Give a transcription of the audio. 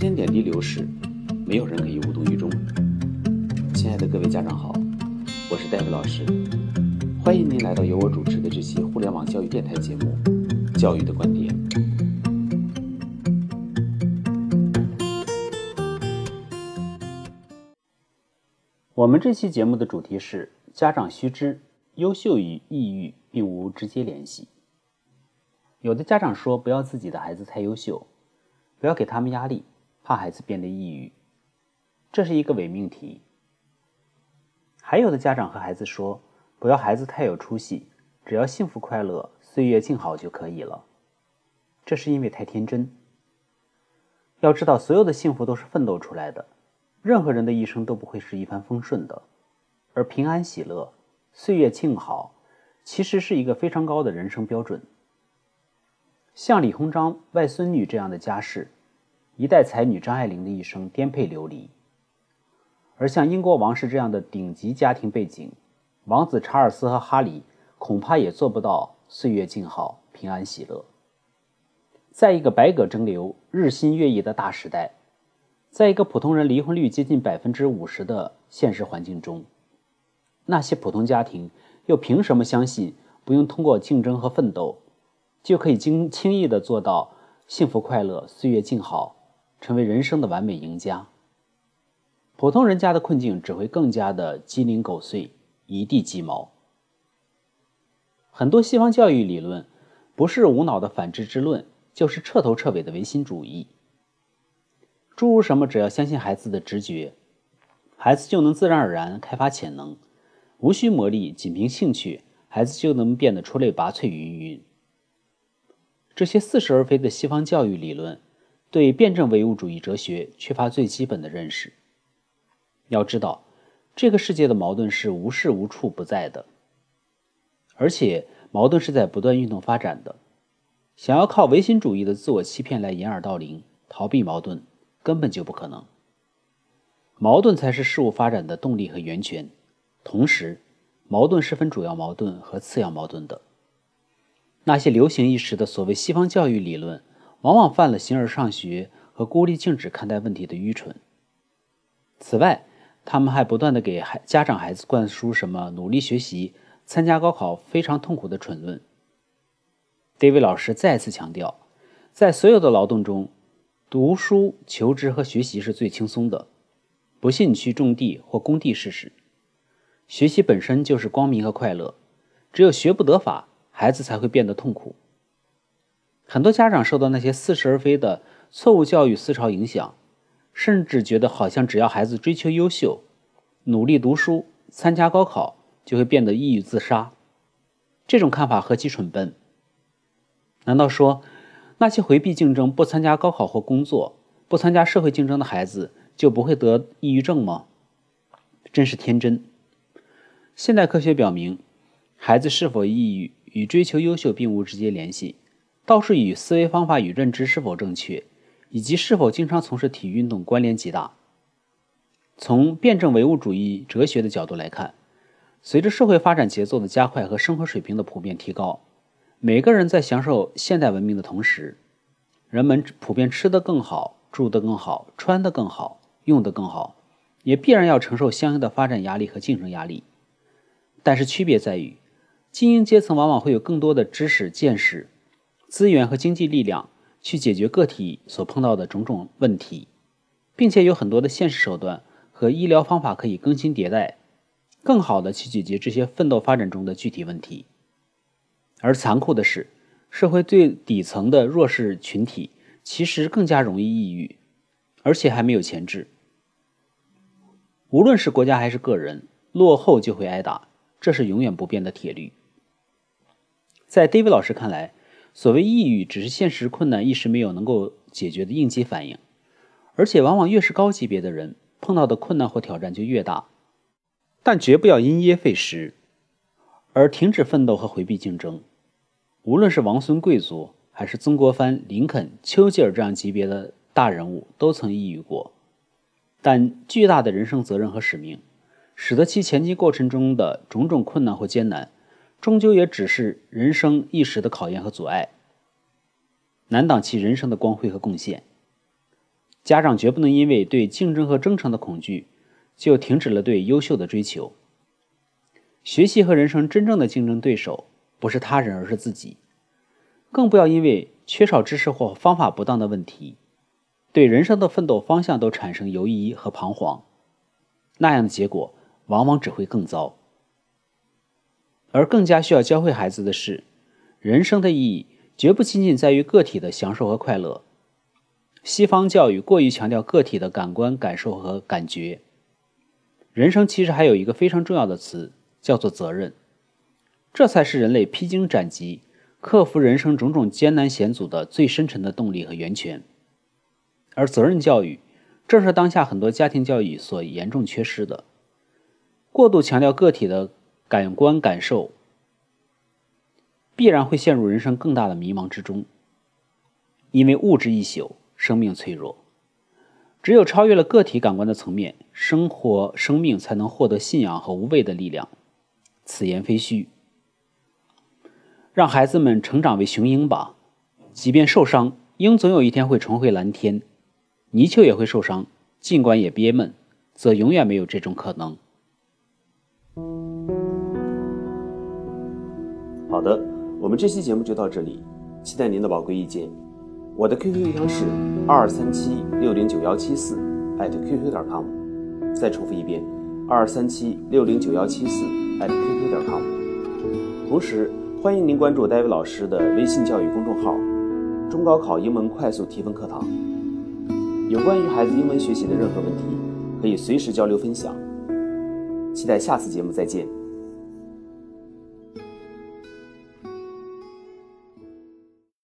间点滴流逝，没有人可以无动于衷。亲爱的各位家长好，我是戴维老师，欢迎您来到由我主持的这期互联网教育电台节目《教育的观点》。我们这期节目的主题是：家长须知，优秀与抑郁并无直接联系。有的家长说，不要自己的孩子太优秀，不要给他们压力，怕孩子变得抑郁，这是一个伪命题。还有的家长和孩子说，不要孩子太有出息，只要幸福快乐、岁月静好就可以了，这是因为太天真。要知道，所有的幸福都是奋斗出来的，任何人的一生都不会是一帆风顺的，而平安喜乐、岁月静好，其实是一个非常高的人生标准。像李鸿章外孙女这样的家世，一代才女张爱玲的一生颠沛流离；而像英国王室这样的顶级家庭背景，王子查尔斯和哈里恐怕也做不到岁月静好、平安喜乐。在一个百舸争流、日新月异的大时代，在一个普通人离婚率接近百分之五十的现实环境中，那些普通家庭又凭什么相信不用通过竞争和奋斗？就可以轻轻易的做到幸福快乐、岁月静好，成为人生的完美赢家。普通人家的困境只会更加的鸡零狗碎、一地鸡毛。很多西方教育理论不是无脑的反智之论，就是彻头彻尾的唯心主义。诸如什么只要相信孩子的直觉，孩子就能自然而然开发潜能，无需磨砺，仅凭兴趣，孩子就能变得出类拔萃、云云。这些似是而非的西方教育理论，对辩证唯物主义哲学缺乏最基本的认识。要知道，这个世界的矛盾是无时无处不在的，而且矛盾是在不断运动发展的。想要靠唯心主义的自我欺骗来掩耳盗铃、逃避矛盾，根本就不可能。矛盾才是事物发展的动力和源泉，同时，矛盾是分主要矛盾和次要矛盾的。那些流行一时的所谓西方教育理论，往往犯了形而上学和孤立静止看待问题的愚蠢。此外，他们还不断的给孩家长孩子灌输什么努力学习、参加高考非常痛苦的蠢论。David 老师再次强调，在所有的劳动中，读书、求知和学习是最轻松的。不信你去种地或工地试试，学习本身就是光明和快乐。只有学不得法。孩子才会变得痛苦。很多家长受到那些似是而非的错误教育思潮影响，甚至觉得好像只要孩子追求优秀、努力读书、参加高考，就会变得抑郁自杀。这种看法何其蠢笨！难道说那些回避竞争、不参加高考或工作、不参加社会竞争的孩子就不会得抑郁症吗？真是天真！现代科学表明，孩子是否抑郁。与追求优秀并无直接联系，倒是与思维方法与认知是否正确，以及是否经常从事体育运动关联极大。从辩证唯物主义哲学的角度来看，随着社会发展节奏的加快和生活水平的普遍提高，每个人在享受现代文明的同时，人们普遍吃得更好、住得更好、穿得更好、用得更好，也必然要承受相应的发展压力和竞争压力。但是区别在于。精英阶层往往会有更多的知识、见识、资源和经济力量去解决个体所碰到的种种问题，并且有很多的现实手段和医疗方法可以更新迭代，更好的去解决这些奋斗发展中的具体问题。而残酷的是，社会最底层的弱势群体其实更加容易抑郁，而且还没有前置。无论是国家还是个人，落后就会挨打，这是永远不变的铁律。在 David 老师看来，所谓抑郁只是现实困难一时没有能够解决的应激反应，而且往往越是高级别的人碰到的困难或挑战就越大，但绝不要因噎废食，而停止奋斗和回避竞争。无论是王孙贵族，还是曾国藩、林肯、丘吉尔这样级别的大人物，都曾抑郁过，但巨大的人生责任和使命，使得其前进过程中的种种困难或艰难。终究也只是人生一时的考验和阻碍，难挡其人生的光辉和贡献。家长绝不能因为对竞争和征程的恐惧，就停止了对优秀的追求。学习和人生真正的竞争对手不是他人，而是自己。更不要因为缺少知识或方法不当的问题，对人生的奋斗方向都产生犹疑和彷徨。那样的结果往往只会更糟。而更加需要教会孩子的是，人生的意义绝不仅仅在于个体的享受和快乐。西方教育过于强调个体的感官感受和感觉，人生其实还有一个非常重要的词，叫做责任。这才是人类披荆斩棘、克服人生种种艰难险阻的最深沉的动力和源泉。而责任教育，正是当下很多家庭教育所严重缺失的。过度强调个体的感官感受，必然会陷入人生更大的迷茫之中，因为物质一宿。生命脆弱，只有超越了个体感官的层面，生活生命才能获得信仰和无畏的力量。此言非虚。让孩子们成长为雄鹰吧，即便受伤，鹰总有一天会重回蓝天。泥鳅也会受伤，尽管也憋闷，则永远没有这种可能。好的，我们这期节目就到这里，期待您的宝贵意见。我的 QQ 邮箱是二三七六零九幺七四 @QQ 点 com，再重复一遍，二三七六零九幺七四 @QQ 点 com。同时，欢迎您关注戴维老师的微信教育公众号“中高考英文快速提分课堂”。有关于孩子英文学习的任何问题，可以随时交流分享。期待下次节目再见。